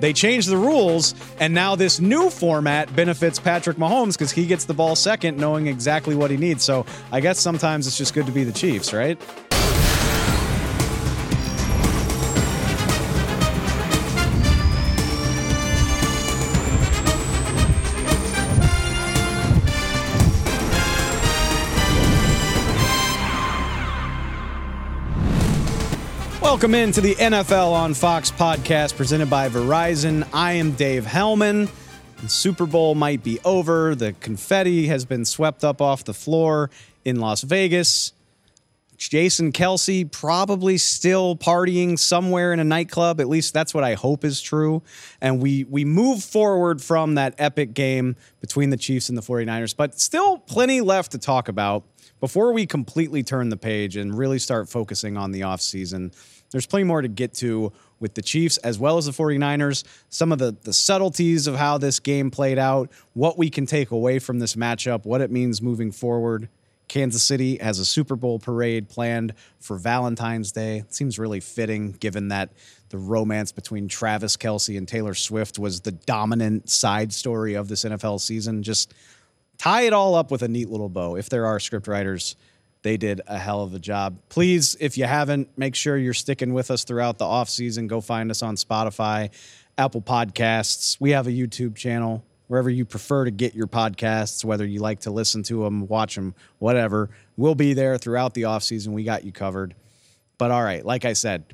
They changed the rules, and now this new format benefits Patrick Mahomes because he gets the ball second, knowing exactly what he needs. So I guess sometimes it's just good to be the Chiefs, right? Welcome into the NFL on Fox podcast presented by Verizon. I am Dave Helman. The Super Bowl might be over. The confetti has been swept up off the floor in Las Vegas. Jason Kelce probably still partying somewhere in a nightclub. At least that's what I hope is true. And we we move forward from that epic game between the Chiefs and the 49ers, but still plenty left to talk about before we completely turn the page and really start focusing on the offseason there's plenty more to get to with the Chiefs as well as the 49ers, some of the, the subtleties of how this game played out, what we can take away from this matchup, what it means moving forward. Kansas City has a Super Bowl parade planned for Valentine's Day. It seems really fitting given that the romance between Travis Kelce and Taylor Swift was the dominant side story of this NFL season. Just tie it all up with a neat little bow if there are scriptwriters they did a hell of a job. Please, if you haven't, make sure you're sticking with us throughout the off season. Go find us on Spotify, Apple Podcasts. We have a YouTube channel wherever you prefer to get your podcasts, whether you like to listen to them, watch them, whatever. We'll be there throughout the off season. We got you covered. But all right, like I said,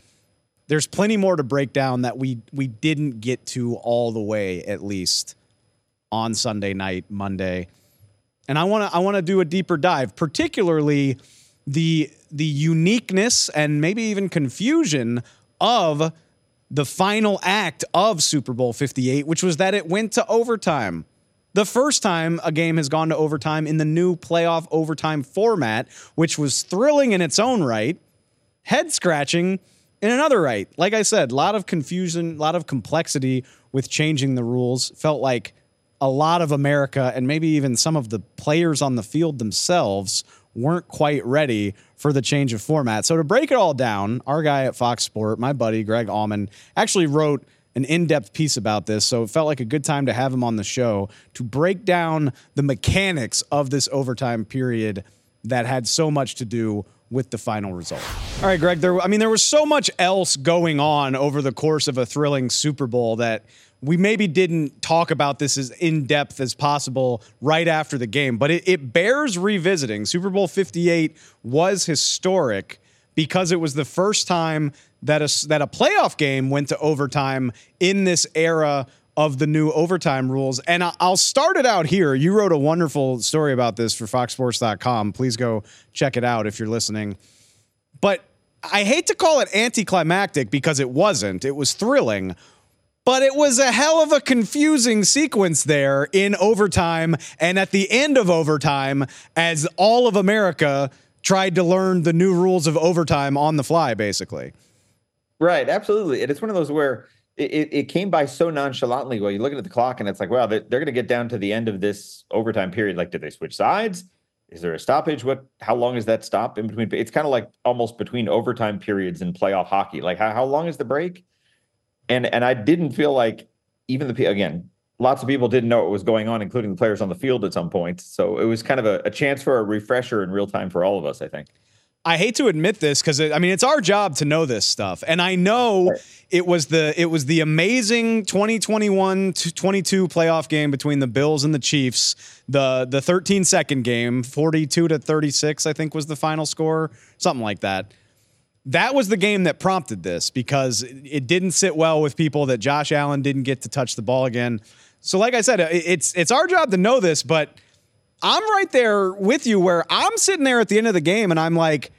there's plenty more to break down that we we didn't get to all the way at least on Sunday night, Monday. And I want to I want to do a deeper dive, particularly the the uniqueness and maybe even confusion of the final act of Super Bowl 58, which was that it went to overtime. The first time a game has gone to overtime in the new playoff overtime format, which was thrilling in its own right, head scratching in another right. Like I said, a lot of confusion, a lot of complexity with changing the rules. Felt like a lot of America and maybe even some of the players on the field themselves weren't quite ready for the change of format. So to break it all down, our guy at Fox Sport, my buddy Greg Auman, actually wrote an in-depth piece about this. So it felt like a good time to have him on the show to break down the mechanics of this overtime period that had so much to do with the final result. All right, Greg, there I mean there was so much else going on over the course of a thrilling Super Bowl that we maybe didn't talk about this as in depth as possible right after the game, but it, it bears revisiting. Super Bowl 58 was historic because it was the first time that a, that a playoff game went to overtime in this era of the new overtime rules. And I'll start it out here. You wrote a wonderful story about this for foxsports.com. Please go check it out if you're listening. But I hate to call it anticlimactic because it wasn't. It was thrilling but it was a hell of a confusing sequence there in overtime and at the end of overtime as all of America tried to learn the new rules of overtime on the fly, basically. Right, absolutely. And it's one of those where it, it came by so nonchalantly. Well, you look at the clock and it's like, wow, they're, they're going to get down to the end of this overtime period. Like, did they switch sides? Is there a stoppage? What? How long is that stop in between? It's kind of like almost between overtime periods in playoff hockey. Like, how, how long is the break? And and I didn't feel like even the again lots of people didn't know what was going on, including the players on the field at some point. So it was kind of a, a chance for a refresher in real time for all of us. I think. I hate to admit this because I mean it's our job to know this stuff, and I know right. it was the it was the amazing 2021 22 playoff game between the Bills and the Chiefs, the the 13 second game, 42 to 36, I think was the final score, something like that. That was the game that prompted this because it didn't sit well with people that Josh Allen didn't get to touch the ball again. So, like I said, it's it's our job to know this, but I'm right there with you where I'm sitting there at the end of the game and I'm like,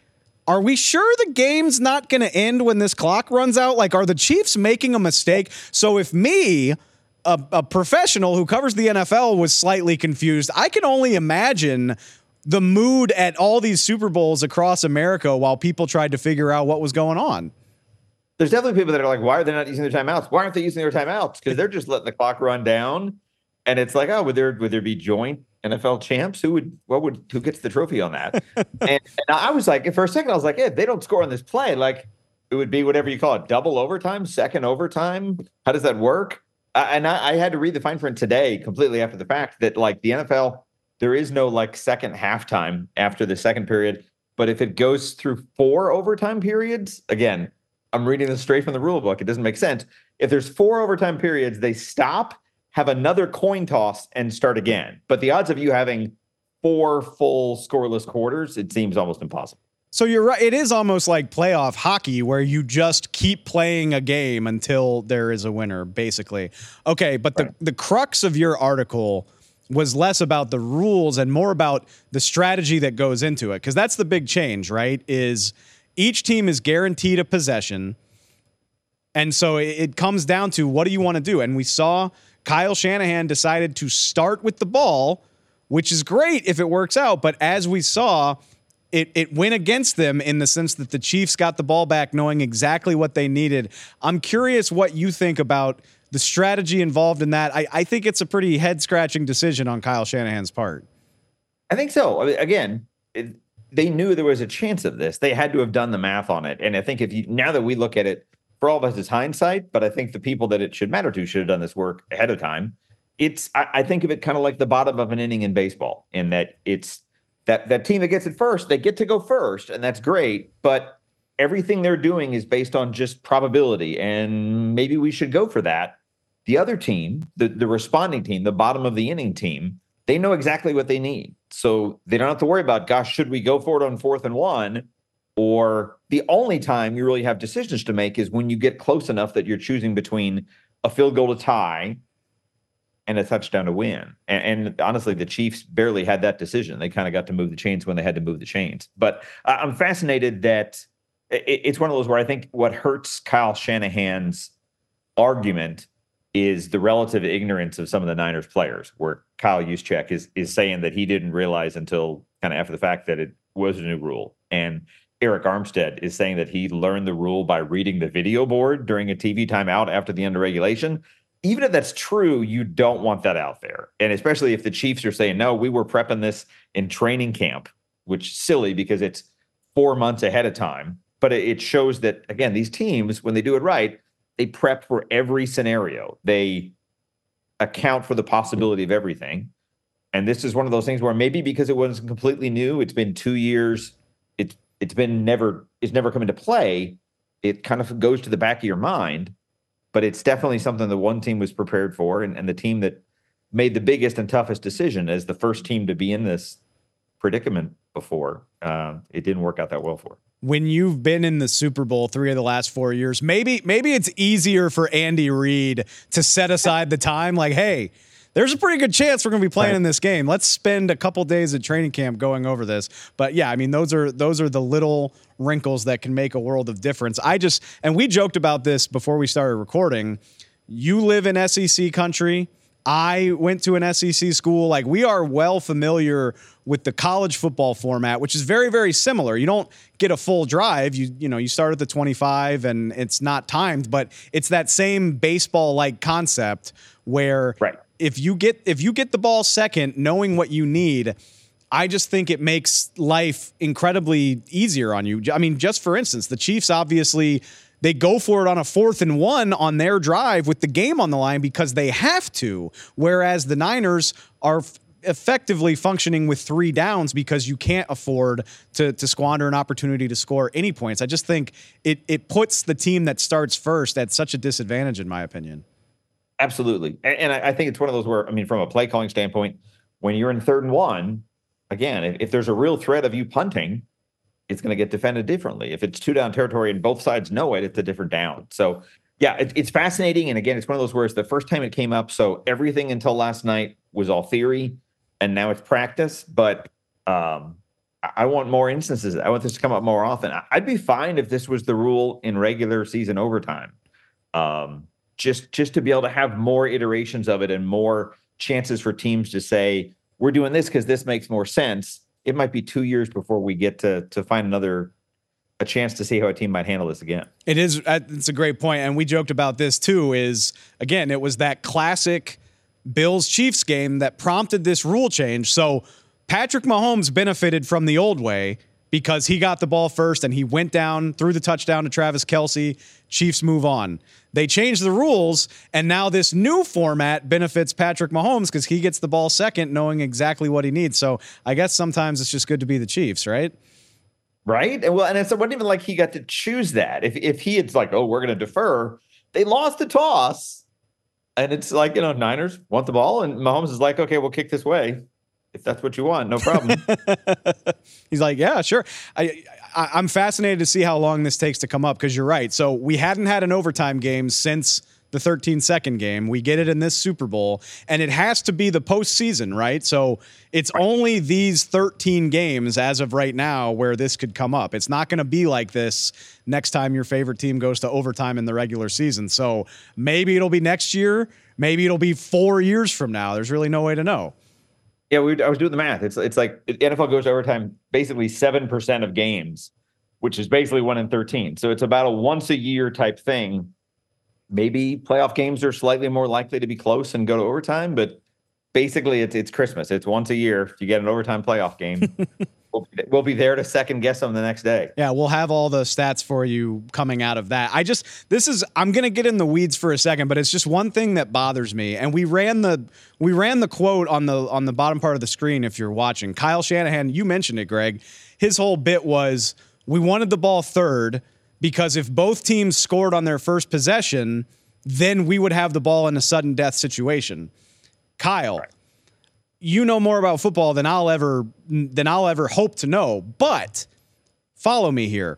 are we sure the game's not going to end when this clock runs out? Like, are the Chiefs making a mistake? So if me, a, a, professional who covers the NFL, was slightly confused, I can only imagine the mood at all these Super Bowls across America while people tried to figure out what was going on. There's definitely people that are like, why are they not using their timeouts? Why aren't they using their timeouts? Because they're just letting the clock run down. And it's like, oh, would there would there be joint NFL champs? Who would what would who gets the trophy on that? and, and, I was like, for a second, I was like, yeah, they don't score on this play. Like it would be whatever you call it, double overtime, second overtime. How does that work? Uh, and I, I, had to read the fine print today, completely after the fact, that like the NFL, there is no like second halftime after the second period. But if it goes through four overtime periods, again, I'm reading this straight from the rule book. It doesn't make sense. If there's four overtime periods, they stop have another coin toss and start again. But the odds of you having four full scoreless quarters, it seems almost impossible. So you're right. It is almost like playoff hockey where you just keep playing a game until there is a winner, basically. Okay, but right. the, the crux of your article was less about the rules and more about the strategy that goes into it. Because that's the big change, right? Is each team is guaranteed a possession. And so it comes down to what do you want to do? And we saw Kyle Shanahan decided to start with the ball, which is great if it works out. But as we saw, it, it went against them in the sense that the Chiefs got the ball back knowing exactly what they needed. I'm curious what you think about the strategy involved in that. I, I think it's a pretty head scratching decision on Kyle Shanahan's part. I think so. I mean, again, it, they knew there was a chance of this. They had to have done the math on it. And I think if you now that we look at it for all of us, it's hindsight, but I think the people that it should matter to should have done this work ahead of time. It's I, I think of it kind of like the bottom of an inning in baseball, in that it's that that team that gets it first, they get to go first, and that's great. But everything they're doing is based on just probability, and maybe we should go for that. The other team, the the responding team, the bottom of the inning team, they know exactly what they need, so they don't have to worry about, gosh, should we go for it on fourth and one? or the only time you really have decisions to make is when you get close enough that you're choosing between a field goal to tie and a touchdown to win. And, and honestly, the Chiefs barely had that decision. They kind of got to move the chains when they had to move the chains. But I'm fascinated that it, it's one of those where I think what hurts Kyle Shanahan's argument is the relative ignorance of some of the Niners players, where Kyle Juszczyk is is saying that he didn't realize until kind of after the fact that it was a new rule. And Arik Armstead is saying that he learned the rule by reading the video board during a TV timeout after the end of regulation. Even if that's true, you don't want that out there. And especially if the Chiefs are saying, no, we were prepping this in training camp, which is silly because it's four months ahead of time. But it shows that, again, these teams, when they do it right, they prep for every scenario. They account for the possibility of everything. And this is one of those things where maybe because it wasn't completely new, it's been two years it's been never it's never come into play, it kind of goes to the back of your mind. But it's definitely something that one team was prepared for, and, and the team that made the biggest and toughest decision as the first team to be in this predicament before, uh, it didn't work out that well for. When you've been in the Super Bowl three of the last four years, maybe maybe it's easier for Andy Reid to set aside the time. Like, hey, there's a pretty good chance we're going to be playing right. in this game. Let's spend a couple days at training camp going over this. But yeah, I mean, those are those are the little wrinkles that can make a world of difference. I just and we joked about this before we started recording. You live in SEC country. I went to an SEC school. Like we are well familiar with the college football format, which is very, very similar. You don't get a full drive. You you know you start at the 25 and it's not timed, but it's that same baseball like concept where right if you get if you get the ball second, knowing what you need, I just think it makes life incredibly easier on you. I mean, just for instance, the Chiefs obviously they go for it on a fourth and one on their drive with the game on the line because they have to, whereas the Niners are effectively functioning with three downs because you can't afford to to squander an opportunity to score any points. I just think it it puts the team that starts first at such a disadvantage, in my opinion. Absolutely, and, and I, I think it's one of those where I mean, from a play calling standpoint, when you're in third and one, again, if, if there's a real threat of you punting, it's going to get defended differently. If it's two down territory and both sides know it, it's a different down. So yeah, it, it's fascinating. And again, it's one of those it's the first time it came up. So everything until last night was all theory, and now it's practice. But um, I want more instances. I want this to come up more often. I'd be fine if this was the rule in regular season overtime. Um, just just to be able to have more iterations of it and more chances for teams to say we're doing this because this makes more sense. It might be two years before we get to to find another a chance to see how a team might handle this again. It is. Uh, it's a great point, and we joked about this too. Is again, it was that classic Bills Chiefs game that prompted this rule change. So Patrick Mahomes benefited from the old way because he got the ball first and he went down threw the touchdown to Travis Kelce. Chiefs move on. They changed the rules, and now this new format benefits Patrick Mahomes because he gets the ball second, knowing exactly what he needs. So I guess sometimes it's just good to be the Chiefs, right? right? And well, and it wasn't even like he got to choose that. If if he had like, oh, we're going to defer, they lost the toss, and it's like you know, Niners want the ball, and Mahomes is like, okay, we'll kick this way. If that's what you want, no problem. He's like, yeah, sure. I, I I'm fascinated to see how long this takes to come up because you're right. So we hadn't had an overtime game since the 13 second game. We get it in this Super Bowl, and it has to be the postseason, right? So it's right. only these 13 games as of right now where this could come up. It's not going to be like this next time your favorite team goes to overtime in the regular season. So maybe it'll be next year. Maybe it'll be four years from now. There's really no way to know. Yeah, we, I was doing the math. It's it's like NFL goes overtime basically seven percent of games, which is basically one in thirteen. So it's about a once a year type thing maybe playoff games are slightly more likely to be close and go to overtime, but basically it's it's Christmas. It's once a year. You get an overtime playoff game. we'll, be, we'll be there to second guess them the next day. Yeah, we'll have all the stats for you coming out of that. I just this is I'm going to get in the weeds for a second, but it's just one thing that bothers me. And we ran the we ran the quote on the on the bottom part of the screen if you're watching. Kyle Shanahan, you mentioned it, Greg. His whole bit was we wanted the ball third because if both teams scored on their first possession, then we would have the ball in a sudden death situation. Kyle, right. You know more about football than I'll ever than I'll ever hope to know, but follow me here.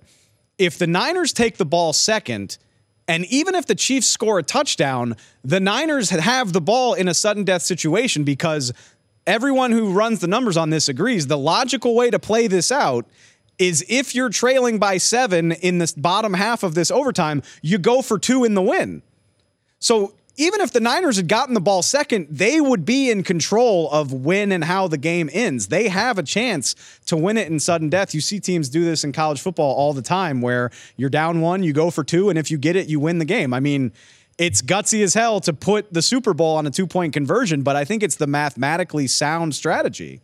If the Niners take the ball second, and even if the Chiefs score a touchdown, the Niners have the ball in a sudden death situation because everyone who runs the numbers on this agrees the logical way to play this out is if you're trailing by seven in this bottom half of this overtime, you go for two in the win. So even if the Niners had gotten the ball second, they would be in control of when and how the game ends. They have a chance to win it in sudden death. You see teams do this in college football all the time where you're down one, you go for two, and if you get it, you win the game. I mean, it's gutsy as hell to put the Super Bowl on a two point conversion, but I think it's the mathematically sound strategy.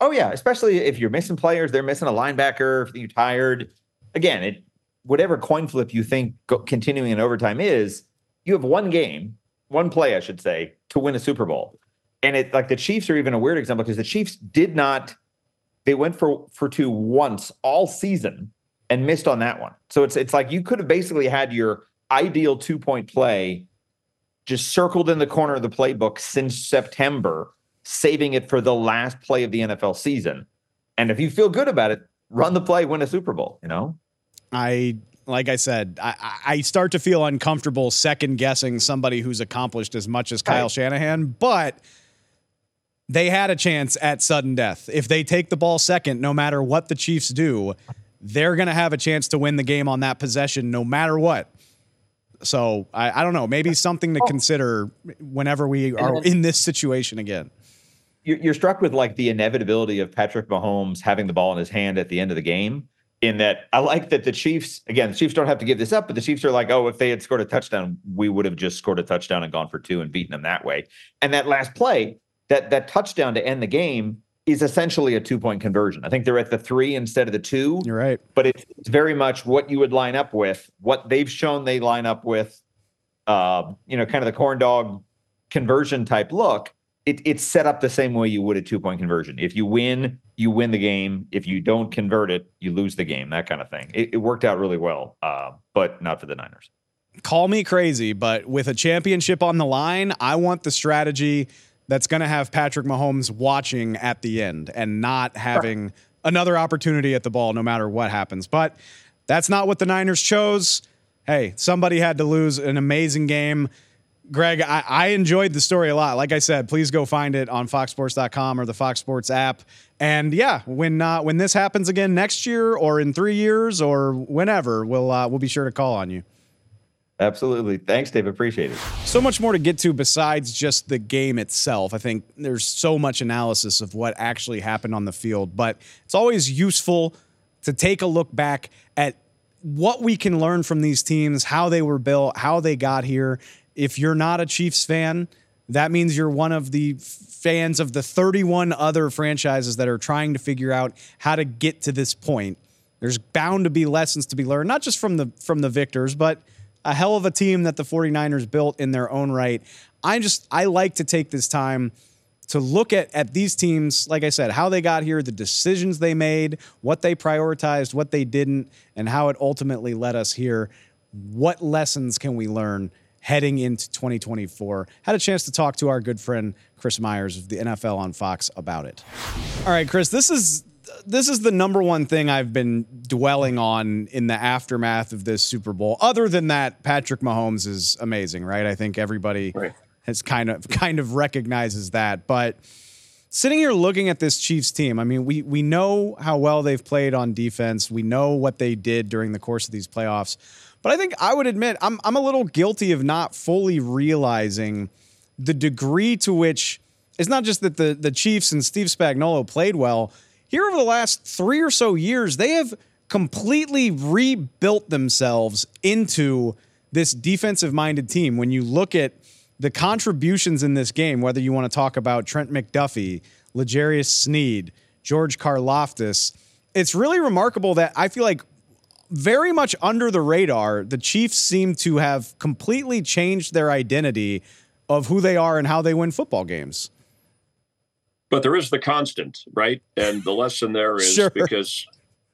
Oh yeah, especially if you're missing players, they're missing a linebacker. You're tired, again, it whatever coin flip you think go, continuing in overtime is, you have one game, one play, I should say, to win a Super Bowl. And it like the Chiefs are even a weird example because the Chiefs did not. They went for for two once all season and missed on that one. So it's it's like you could have basically had your ideal two point play just circled in the corner of the playbook since September saving it for the last play of the NFL season. And if you feel good about it, run the play, win a Super Bowl, you know? I like I said, I, I start to feel uncomfortable second guessing somebody who's accomplished as much as Kyle right. Shanahan, but they had a chance at sudden death. If they take the ball second, no matter what the Chiefs do, they're going to have a chance to win the game on that possession, no matter what. So I, I don't know, maybe something to oh. consider whenever we are in this situation again you're struck with like the inevitability of Patrick Mahomes having the ball in his hand at the end of the game. In that, I like that the Chiefs again. The Chiefs don't have to give this up, but the Chiefs are like, oh, if they had scored a touchdown, we would have just scored a touchdown and gone for two and beaten them that way. And that last play, that that touchdown to end the game, is essentially a two point conversion. I think they're at the three instead of the two. You're right, but it's, it's very much what you would line up with, what they've shown they line up with. Uh, you know, kind of the corn dog conversion type look it, it's set up the same way you would a two point conversion. If you win, you win the game. If you don't convert it, you lose the game. That kind of thing. It, it worked out really well, uh, but not for the Niners. Call me crazy, but with a championship on the line, I want the strategy that's going to have Patrick Mahomes watching at the end and not having right. another opportunity at the ball no matter what happens. But that's not what the Niners chose. Hey, somebody had to lose an amazing game. Greg, I, I, enjoyed the story a lot. Like I said, please go find it on foxsports.com or the Fox Sports app. And yeah, when uh, when this happens again next year or in three years or whenever, we'll uh, we'll be sure to call on you. Absolutely. Thanks, Dave. Appreciate it. So much more to get to besides just the game itself. I think there's so much analysis of what actually happened on the field, but it's always useful to take a look back at what we can learn from these teams, how they were built, how they got here. If you're not a Chiefs fan, that means you're one of the fans of the 31 other franchises that are trying to figure out how to get to this point. There's bound to be lessons to be learned, not just from the from the victors, but a hell of a team that the 49ers built in their own right. I just I like to take this time to look at at these teams, like I said, how they got here, the decisions they made, what they prioritized, what they didn't, and how it ultimately led us here. What lessons can we learn heading into 2024? Had a chance to talk to our good friend Chris Myers of the NFL on Fox about it. All right, Chris, this is this is the number one thing I've been dwelling on in the aftermath of this Super Bowl. Other than that, Patrick Mahomes is amazing, right? I think everybody right. has kind of kind of recognizes that. But sitting here looking at this Chiefs team, I mean, we we know how well they've played on defense. We know what they did during the course of these playoffs. But I think I would admit I'm I'm a little guilty of not fully realizing the degree to which it's not just that the the Chiefs and Steve Spagnuolo played well here over the last three or so years, they have completely rebuilt themselves into this defensive minded team. When you look at the contributions in this game, whether you want to talk about Trent McDuffie, L'Jarius Sneed, George Karlaftis, it's really remarkable that I feel like very much under the radar, the Chiefs seem to have completely changed their identity of who they are and how they win football games. But there is the constant, right? And the lesson there is sure. because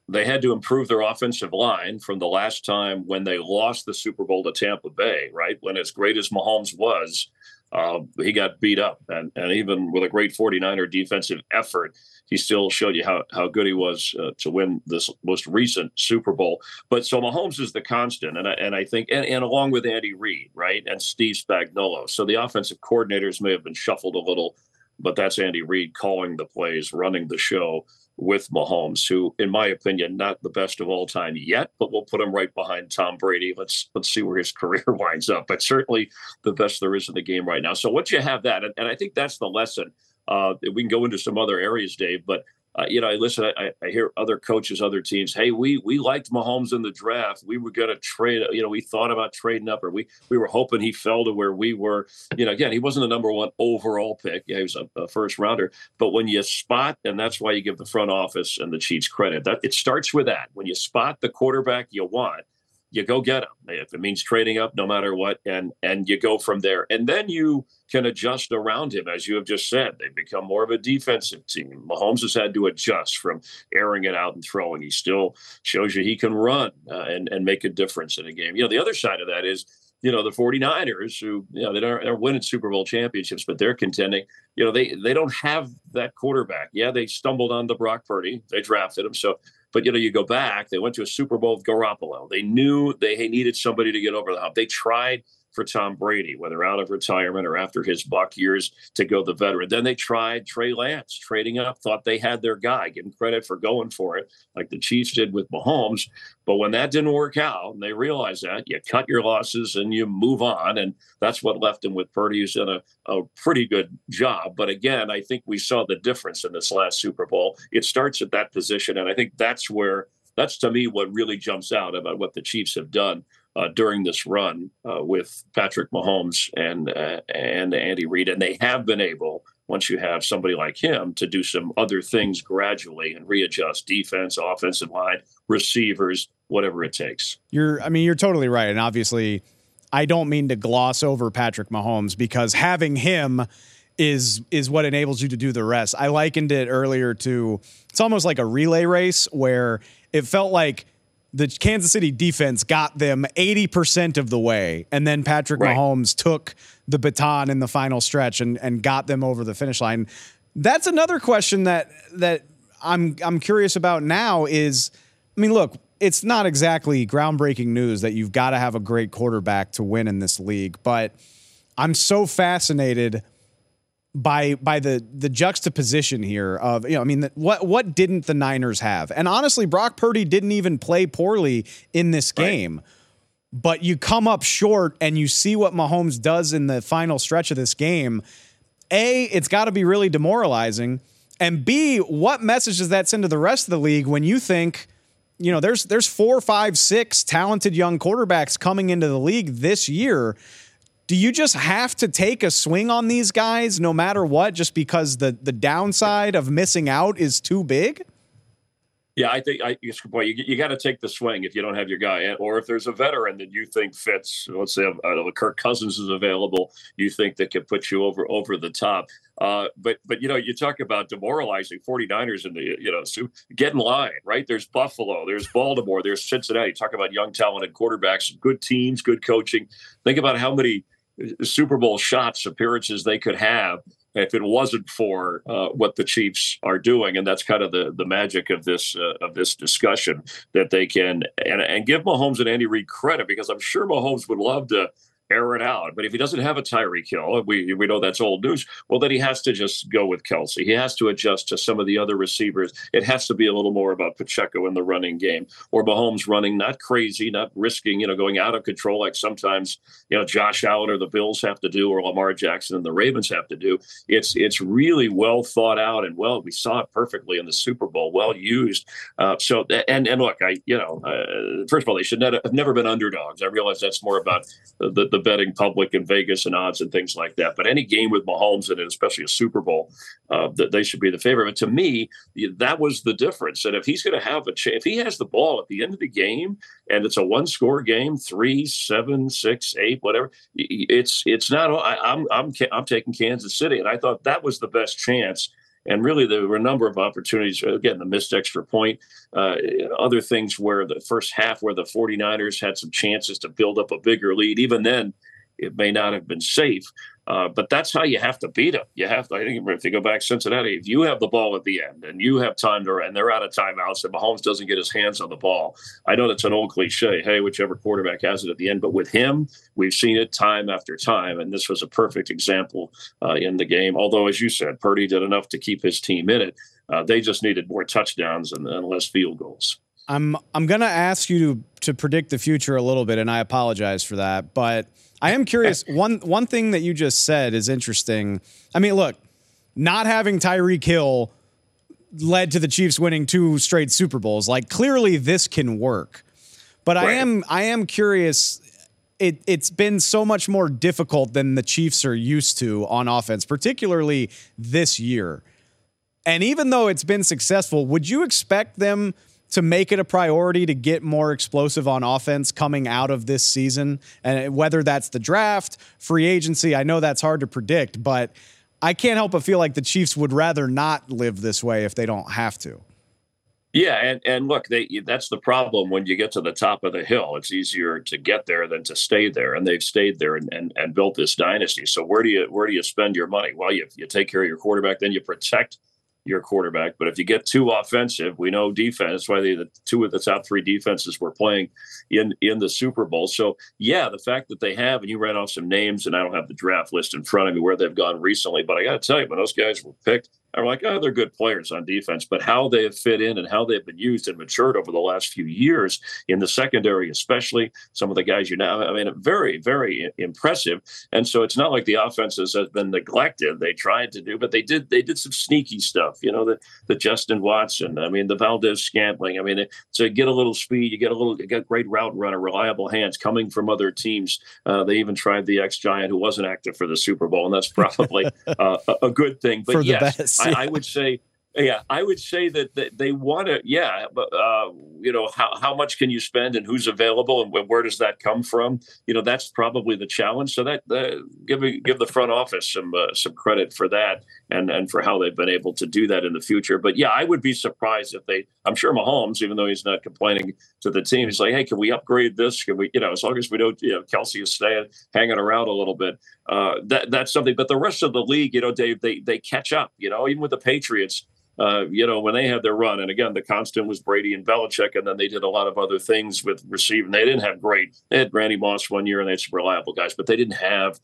they had to improve their offensive line from the last time when they lost the Super Bowl to Tampa Bay, right? When as great as Mahomes was, uh, he got beat up. And, and even with a great 49er defensive effort, he still showed you how, how good he was uh, to win this most recent Super Bowl. But so Mahomes is the constant. And I, and I think, and, and along with Andy Reid, right? And Steve Spagnuolo. So the offensive coordinators may have been shuffled a little but that's Andy Reid calling the plays, running the show with Mahomes, who, in my opinion, not the best of all time yet, but we'll put him right behind Tom Brady. Let's let's see where his career winds up. But certainly the best there is in the game right now. So once you have that, and, and I think that's the lesson. Uh, we can go into some other areas, Dave, but uh, you know, I listen. I, I, hear other coaches, other teams. Hey, we we liked Mahomes in the draft. We were going to trade. You know, we thought about trading up, or we we were hoping he fell to where we were. You know, again, he wasn't the number one overall pick. Yeah, he was a, a first rounder. But when you spot, and that's why you give the front office and the Chiefs credit. That it starts with that. When you spot the quarterback you want, you go get them if it means trading up no matter what and and you go from there. And then you can adjust around him as you have just said. They become more of a defensive team. Mahomes has had to adjust from airing it out and throwing. He still shows you he can run uh, and and make a difference in a game. You know the other side of that is you know the 49ers who you know they are they're winning super bowl championships but they're contending. You know they they don't have that quarterback. Yeah they stumbled on the brock purdy. They drafted him. So but you know, you go back, they went to a Super Bowl with Garoppolo. They knew they needed somebody to get over the hump. They tried for Tom Brady, whether out of retirement or after his Buck years to go the veteran. Then they tried Trey Lance, trading up, thought they had their guy, give him credit for going for it, like the Chiefs did with Mahomes. But when that didn't work out, and they realized that, you cut your losses and you move on. And that's what left him with Purdy, who's done a, a pretty good job. But again, I think we saw the difference in this last Super Bowl. It starts at that position. And I think that's where that's to me what really jumps out about what the Chiefs have done uh, during this run uh, with Patrick Mahomes and uh, and Andy Reid, and they have been able. Once you have somebody like him to do some other things gradually and readjust defense, offensive line, receivers, whatever it takes. You're, I mean, you're totally right, and obviously, I don't mean to gloss over Patrick Mahomes because having him is is what enables you to do the rest. I likened it earlier to it's almost like a relay race where it felt like the Kansas City defense got them 80% of the way and then Patrick right. Mahomes took the baton in the final stretch and and got them over the finish line. That's another question that that I'm I'm curious about now is I mean look, it's not exactly groundbreaking news that you've got to have a great quarterback to win in this league, but I'm so fascinated by by the the juxtaposition here of you know I mean the, what what didn't the Niners have? And honestly, Brock Purdy didn't even play poorly in this game. Right. But you come up short and you see what Mahomes does in the final stretch of this game. A, it's got to be really demoralizing. And B, what message does that send to the rest of the league when you think, you know, there's there's four, five, six talented young quarterbacks coming into the league this year do you just have to take a swing on these guys no matter what just because the the downside of missing out is too big yeah, I think I it's good point. You, you got to take the swing if you don't have your guy, or if there's a veteran that you think fits. Let's say uh, Kirk Cousins is available, you think that could put you over over the top. Uh, but but you know, you talk about demoralizing 49ers in the you know so get in line, right? There's Buffalo, there's Baltimore, there's Cincinnati. Talk about young talented quarterbacks, good teams, good coaching. Think about how many Super Bowl shots appearances they could have if it wasn't for uh, what the Chiefs are doing, and that's kind of the the magic of this uh, of this discussion that they can and, and give Mahomes and Andy Reid credit because I'm sure Mahomes would love to air it out. But if he doesn't have a Tyreek Hill, we we know that's old news. Well, then he has to just go with Kelce. He has to adjust to some of the other receivers. It has to be a little more about Pacheco in the running game or Mahomes running, not crazy, not risking, you know, going out of control like sometimes you know Josh Allen or the Bills have to do or Lamar Jackson and the Ravens have to do. It's it's really well thought out and well we saw it perfectly in the Super Bowl, well used. Uh, so and and look, I you know, uh, first of all, they should not have never been underdogs. I realize that's more about the, the the betting public in Vegas and odds and things like that. But any game with Mahomes in it, especially a Super Bowl, uh, that they should be the favorite. But to me, that was the difference. And if he's going to have a chance, if he has the ball at the end of the game and it's a one score game, three, seven, six, eight, whatever, it's it's not. I, I'm I'm I'm taking Kansas City, and I thought that was the best chance and really, there were a number of opportunities. Again, the missed extra point, uh, other things where the first half, where the 49ers had some chances to build up a bigger lead. Even then, it may not have been safe. Uh, but that's how you have to beat them. You have to. I think if you go back Cincinnati, if you have the ball at the end and you have time to, and they're out of timeouts, and Mahomes doesn't get his hands on the ball. I know that's an old cliche. Hey, whichever quarterback has it at the end, but with him, we've seen it time after time, and this was a perfect example uh, in the game. Although, as you said, Purdy did enough to keep his team in it. Uh, they just needed more touchdowns and, and less field goals. I'm I'm gonna ask you to to predict the future a little bit, and I apologize for that, but I am curious. one one thing that you just said is interesting. I mean, look, not having Tyreek Hill led to the Chiefs winning two straight Super Bowls. Like clearly this can work. But right. I am I am curious it it's been so much more difficult than the Chiefs are used to on offense, particularly this year. And even though it's been successful, would you expect them to make it a priority to get more explosive on offense coming out of this season. And whether that's the draft, free agency, I know that's hard to predict, but I can't help but feel like the Chiefs would rather not live this way if they don't have to. Yeah, and, and look, they that's the problem when you get to the top of the hill. It's easier to get there than to stay there, and they've stayed there and, and, and built this dynasty. So where do you where do you spend your money? Well, you you take care of your quarterback, then you protect your quarterback. But if you get too offensive, we know defense. Why they the two of the top three defenses were playing in in the Super Bowl. So yeah, the fact that they have, and you ran off some names, and I don't have the draft list in front of me where they've gone recently, but I got to tell you, when those guys were picked, are like, oh, they're good players on defense, but how they have fit in and how they've been used and matured over the last few years in the secondary, especially some of the guys you now, I mean, very, very impressive. And so it's not like the offenses has been neglected. They tried to do, but they did, they did some sneaky stuff, you know, the, the Justin Watson, I mean, the Valdes-Scantling. I mean, to get a little speed, you get a little, you get great route runner, reliable hands coming from other teams. Uh, they even tried the ex Giant who wasn't active for the Super Bowl, and that's probably uh, a, a good thing. But for yes, best, I, I would say yeah, I would say that, that they want to. Yeah, but uh, you know, how how much can you spend and who's available and where does that come from? You know, that's probably the challenge. So that uh, give give the front office some uh, some credit for that and and for how they've been able to do that in the future. But yeah, I would be surprised if they. I'm sure Mahomes, even though he's not complaining to the team, he's like, hey, can we upgrade this? Can we, you know, as long as we don't, you know, Kelce is staying hanging around a little bit. Uh, that that's something. But the rest of the league, you know, Dave, they they catch up. You know, even with the Patriots uh, you know, when they had their run, and again, the constant was Brady and Belichick, and then they did a lot of other things with receiving. They didn't have great. They had Randy Moss one year, and they had some reliable guys, but they didn't have,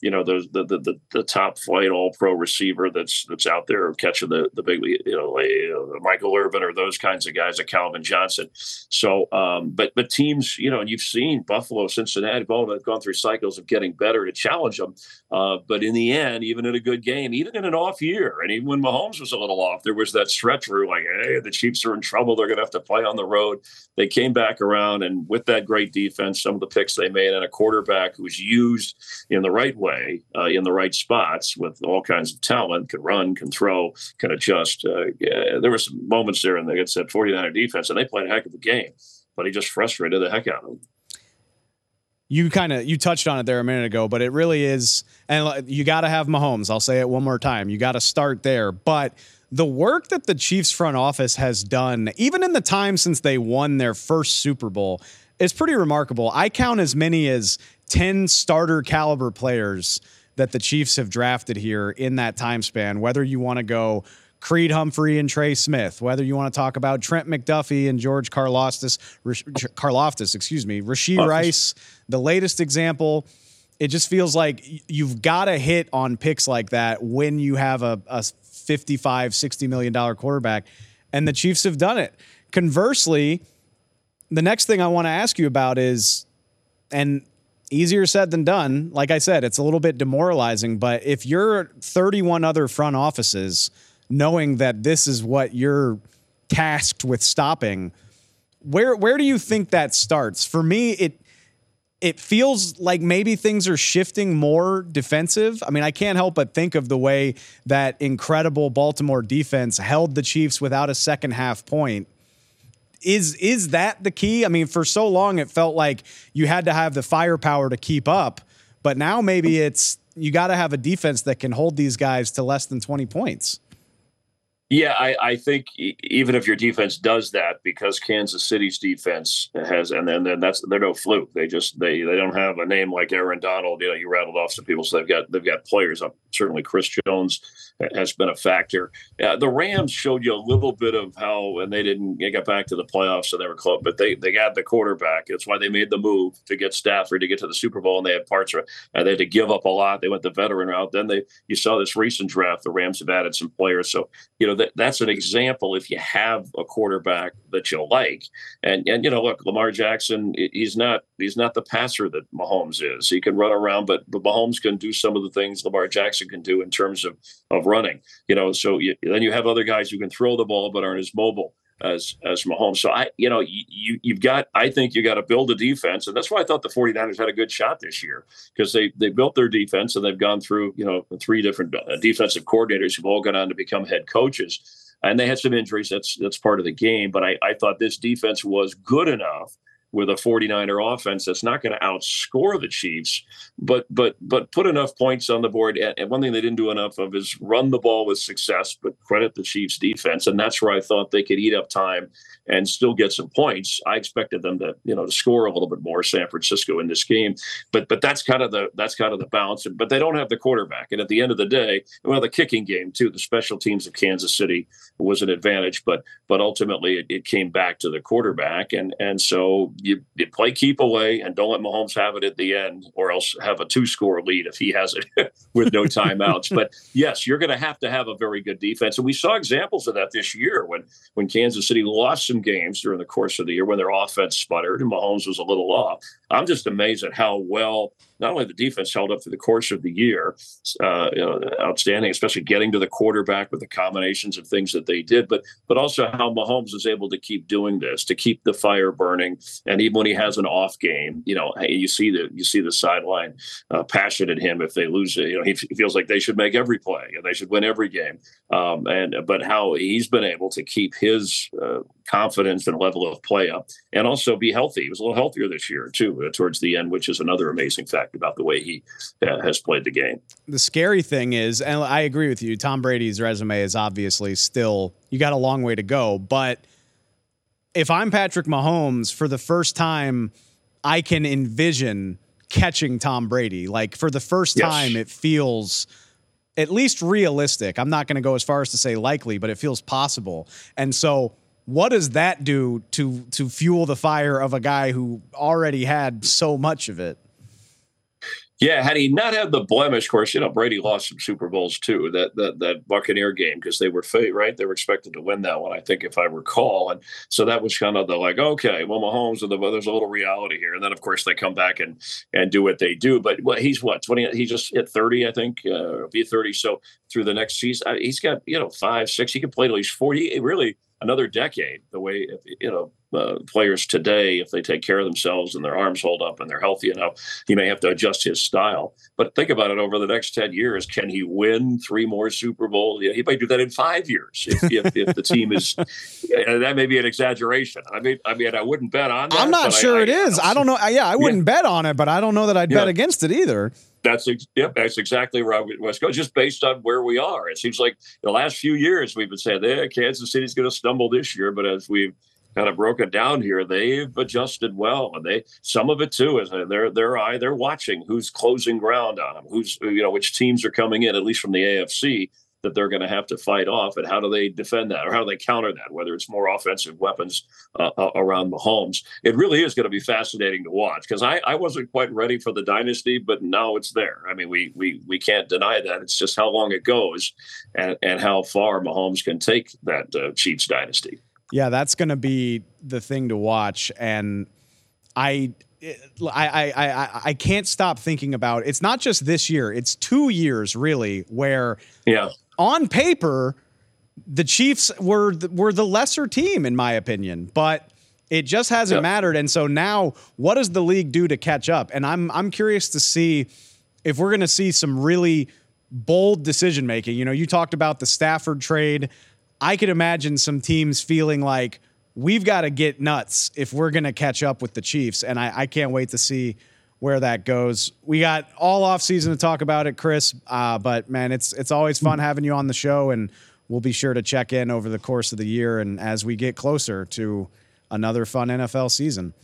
you know, the the the, the top flight All Pro receiver that's that's out there catching the the big, you know, Michael Irvin or those kinds of guys, like Calvin Johnson. So, um, but but teams, you know, and you've seen Buffalo, Cincinnati, both have gone through cycles of getting better to challenge them. Uh, but in the end, even in a good game, even in an off year, and even when Mahomes was a little off, there was that stretch where like, hey, the Chiefs are in trouble. They're going to have to play on the road. They came back around, and with that great defense, some of the picks they made, and a quarterback who was used in the right way, uh, in the right spots, with all kinds of talent, can run, can throw, can adjust. Uh, yeah, there were some moments there, and they had said 49er defense, and they played a heck of a game, but he just frustrated the heck out of them you kind of you touched on it there a minute ago, but it really is, and you got to have Mahomes. I'll say it one more time. You got to start there, but the work that the Chiefs front office has done, even in the time since they won their first Super Bowl, is pretty remarkable. I count as many as 10 starter caliber players that the Chiefs have drafted here in that time span, whether you want to go Creed Humphrey and Trey Smith, whether you want to talk about Trent McDuffie and George Karlaftis, Karlaftis, excuse me, Rashee Rice, the latest example. It just feels like you've got to hit on picks like that when you have a, a 55, 60 million dollar quarterback. And the Chiefs have done it. Conversely, the next thing I want to ask you about is, and easier said than done. Like I said, it's a little bit demoralizing, but if you're 31 other front offices knowing that this is what you're tasked with stopping, where where do you think that starts? For me, it it feels like maybe things are shifting more defensive. I mean, I can't help but think of the way that incredible Baltimore defense held the Chiefs without a second half point. Is is that the key? I mean, for so long it felt like you had to have the firepower to keep up, but now maybe it's you got to have a defense that can hold these guys to less than 20 points. Yeah, I, I think even if your defense does that, because Kansas City's defense has, and then, then that's they're no fluke. They just they they don't have a name like Aaron Donald. You know, you rattled off some people, so they've got they've got players up. Certainly, Chris Jones has been a factor. Uh, the Rams showed you a little bit of how, and they didn't get back to the playoffs, so they were close. But they they got the quarterback. That's why they made the move to get Stafford to get to the Super Bowl, and they had parts. Of, uh, they had to give up a lot. They went the veteran route. Then they you saw this recent draft. The Rams have added some players, so you know that that's an example if you have a quarterback that you like. And and you know, look, Lamar Jackson, he's not he's not the passer that Mahomes is. He can run around, but but Mahomes can do some of the things Lamar Jackson can do in terms of of running. You know, so you, then you have other guys who can throw the ball but aren't as mobile as as Mahomes. So I, you know, you you've got I think you got to build a defense, and that's why I thought the 49ers had a good shot this year because they they built their defense and they've gone through you know three different uh, defensive coordinators who've all gone on to become head coaches. And they had some injuries. That's that's part of the game. But I, I thought this defense was good enough with a 49er offense that's not going to outscore the Chiefs, but but but put enough points on the board. And one thing they didn't do enough of is run the ball with success, but credit the Chiefs defense. And that's where I thought they could eat up time and still get some points. I expected them to, you know, to score a little bit more San Francisco in this game. But but that's kind of the that's kind of the balance. But they don't have the quarterback. And at the end of the day, well, the kicking game too, the special teams of Kansas City was an advantage, but but ultimately it, it came back to the quarterback. And and so you, you play keep away and don't let Mahomes have it at the end, or else have a two score lead if he has it with no timeouts. but yes, you're going to have to have a very good defense, and we saw examples of that this year when when Kansas City lost some games during the course of the year when their offense sputtered and Mahomes was a little off. I'm just amazed at how well not only the defense held up through the course of the year, uh, you know, outstanding, especially getting to the quarterback with the combinations of things that they did, but but also how Mahomes is able to keep doing this, to keep the fire burning, and even when he has an off game, you know, you see the you see the sideline uh, passion in him if they lose it. You know, he, f- feels like they should make every play and they should win every game. Um, and but how he's been able to keep his uh, confidence and level of play up, and also be healthy. He was a little healthier this year too uh, towards the end, which is another amazing fact about the way he uh, has played the game. The scary thing is, and I agree with you, Tom Brady's resume is obviously still you got a long way to go, but if I'm Patrick Mahomes for the first time, I can envision catching Tom Brady. Like for the first yes. time, it feels at least realistic. I'm not going to go as far as to say likely, but it feels possible. And so, what does that do to to fuel the fire of a guy who already had so much of it? Yeah, had he not had the blemish, of course, you know Brady lost some Super Bowls too. That that that Buccaneer game because they were fate, right, they were expected to win that one, I think, if I recall. And so that was kind of the like, okay, well, Mahomes and the there's a little reality here. And then of course they come back and and do what they do. But what he's what twenty? He just hit thirty, I think, uh, be thirty. So through the next season, he's got you know five, six. He can play at least forty. Really, another decade. The way you know uh, players today, if they take care of themselves and their arms hold up and they're healthy enough, he may have to adjust his style. But think about it over the next ten years: can he win three more Super Bowls? Yeah, he might do that in five years if, if, if the team is. that may be an exaggeration. I mean, I mean, I wouldn't bet on that. I'm not sure I, it I, is. I, I don't know. Yeah, I wouldn't yeah. bet on it, but I don't know that I'd yeah. bet against it either. That's yep, that's exactly where I was going. Just based on where we are, it seems like the last few years we've been saying, "Yeah, Kansas City's going to stumble this year," but as we've kind of broken down here, they've adjusted well, and they some of it too is uh, they're they're eye they're watching who's closing ground on them, who's you know which teams are coming in, at least from the AFC that they're going to have to fight off, and how do they defend that, or how do they counter that? Whether it's more offensive weapons uh, uh around Mahomes, it really is going to be fascinating to watch because I, I wasn't quite ready for the dynasty, but now it's there. I mean, we we we can't deny that. It's just how long it goes, and and how far Mahomes can take that uh, Chiefs dynasty. Yeah, that's going to be the thing to watch, and I I, I, I, I can't stop thinking about it's not just this year, it's two years really where yeah on paper, the Chiefs were were the lesser team in my opinion, but it just hasn't yep. mattered. And so now, what does the league do to catch up? And I'm I'm curious to see if we're going to see some really bold decision making. You know, you talked about the Stafford trade. I could imagine some teams feeling like we've got to get nuts if we're going to catch up with the Chiefs, and I, I can't wait to see where that goes. We got all off season to talk about it, Chris. Uh, but man, it's it's always fun having you on the show, and we'll be sure to check in over the course of the year and as we get closer to another fun NFL season.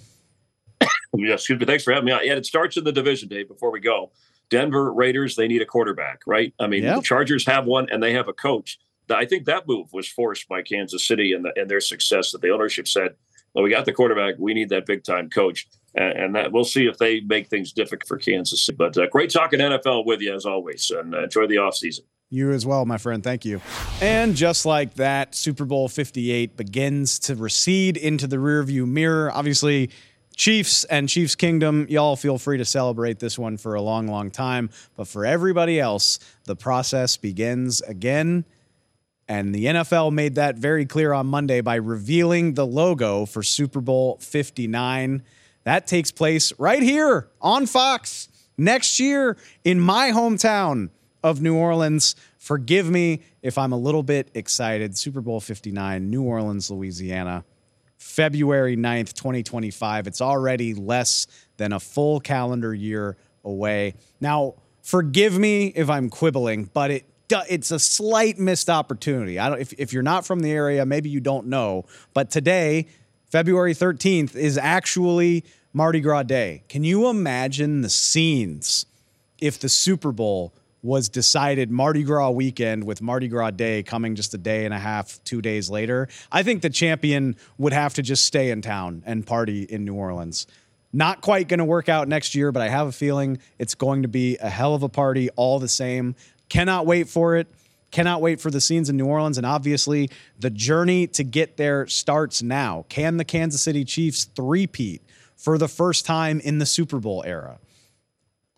Yeah, excuse me. Thanks for having me on. Yeah, it starts in the division, Dave. Before we go, Denver Raiders they need a quarterback, right? I mean, the Chargers have one, and they have a coach. I think that move was forced by Kansas City and, the, and their success. That the ownership said, "Well, we got the quarterback. We need that big time coach." And that we'll see if they make things difficult for Kansas City. But uh, great talking NFL with you as always, and uh, enjoy the offseason. You as well, my friend. Thank you. And just like that, Super Bowl 58 begins to recede into the rearview mirror. Obviously, Chiefs and Chiefs Kingdom, y'all feel free to celebrate this one for a long, long time. But for everybody else, the process begins again. And the NFL made that very clear on Monday by revealing the logo for Super Bowl 59. That takes place right here on Fox next year in my hometown of New Orleans. Forgive me if I'm a little bit excited. Super Bowl 59, New Orleans, Louisiana, February 9th, 2025. It's already less than a full calendar year away. Now, forgive me if I'm quibbling, but it it's a slight missed opportunity. I don't if, if you're not from the area, maybe you don't know, but today February 13th is actually Mardi Gras Day. Can you imagine the scenes if the Super Bowl was decided Mardi Gras weekend with Mardi Gras Day coming just a day and a half, two days later? I think the champion would have to just stay in town and party in New Orleans. Not quite going to work out next year, but I have a feeling it's going to be a hell of a party all the same. Cannot wait for it. Cannot wait for the scenes in New Orleans. And obviously, the journey to get there starts now. Can the Kansas City Chiefs three-peat for the first time in the Super Bowl era?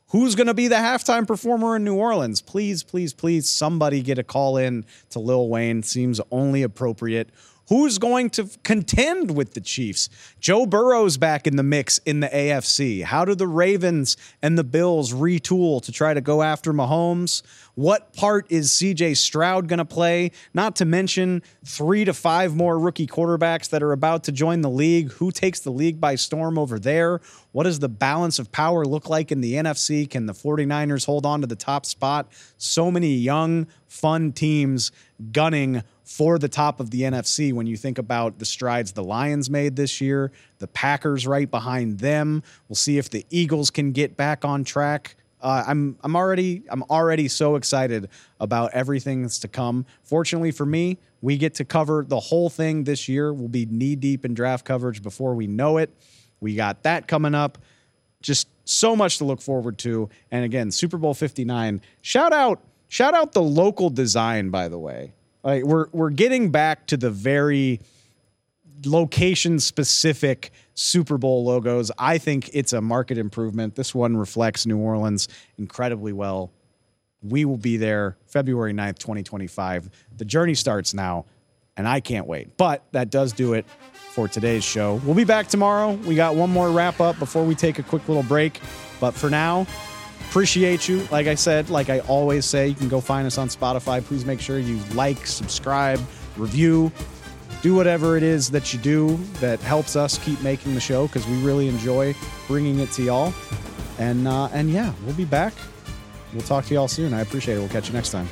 Who's going to be the halftime performer in New Orleans? Please, please, please, somebody get a call in to Lil Wayne. Seems only appropriate. Who's going to contend with the Chiefs? Joe Burrow's back in the mix in the AFC. How do the Ravens and the Bills retool to try to go after Mahomes? What part is CJ Stroud going to play? Not to mention three to five more rookie quarterbacks that are about to join the league. Who takes the league by storm over there? What does the balance of power look like in the NFC? Can the 49ers hold on to the top spot? So many young, fun teams gunning for the top of the NFC when you think about the strides the Lions made this year, the Packers right behind them. We'll see if the Eagles can get back on track. Uh, I'm I'm already I'm already so excited about everything that's to come. Fortunately for me, we get to cover the whole thing this year. We'll be knee deep in draft coverage before we know it. We got that coming up. Just so much to look forward to. And again, Super Bowl 59. Shout out shout out the local design by the way. Like we're we're getting back to the very location specific Super Bowl logos. I think it's a market improvement. This one reflects New Orleans incredibly well. We will be there February 9th, 2025. The journey starts now, and I can't wait. But that does do it for today's show. We'll be back tomorrow. We got one more wrap up before we take a quick little break. But for now, Appreciate you. Like I said, like I always say, you can go find us on Spotify. Please make sure you like, subscribe, review, do whatever it is that you do that helps us keep making the show because we really enjoy bringing it to y'all. And uh, and yeah, we'll be back. We'll talk to y'all soon. I appreciate it. We'll catch you next time.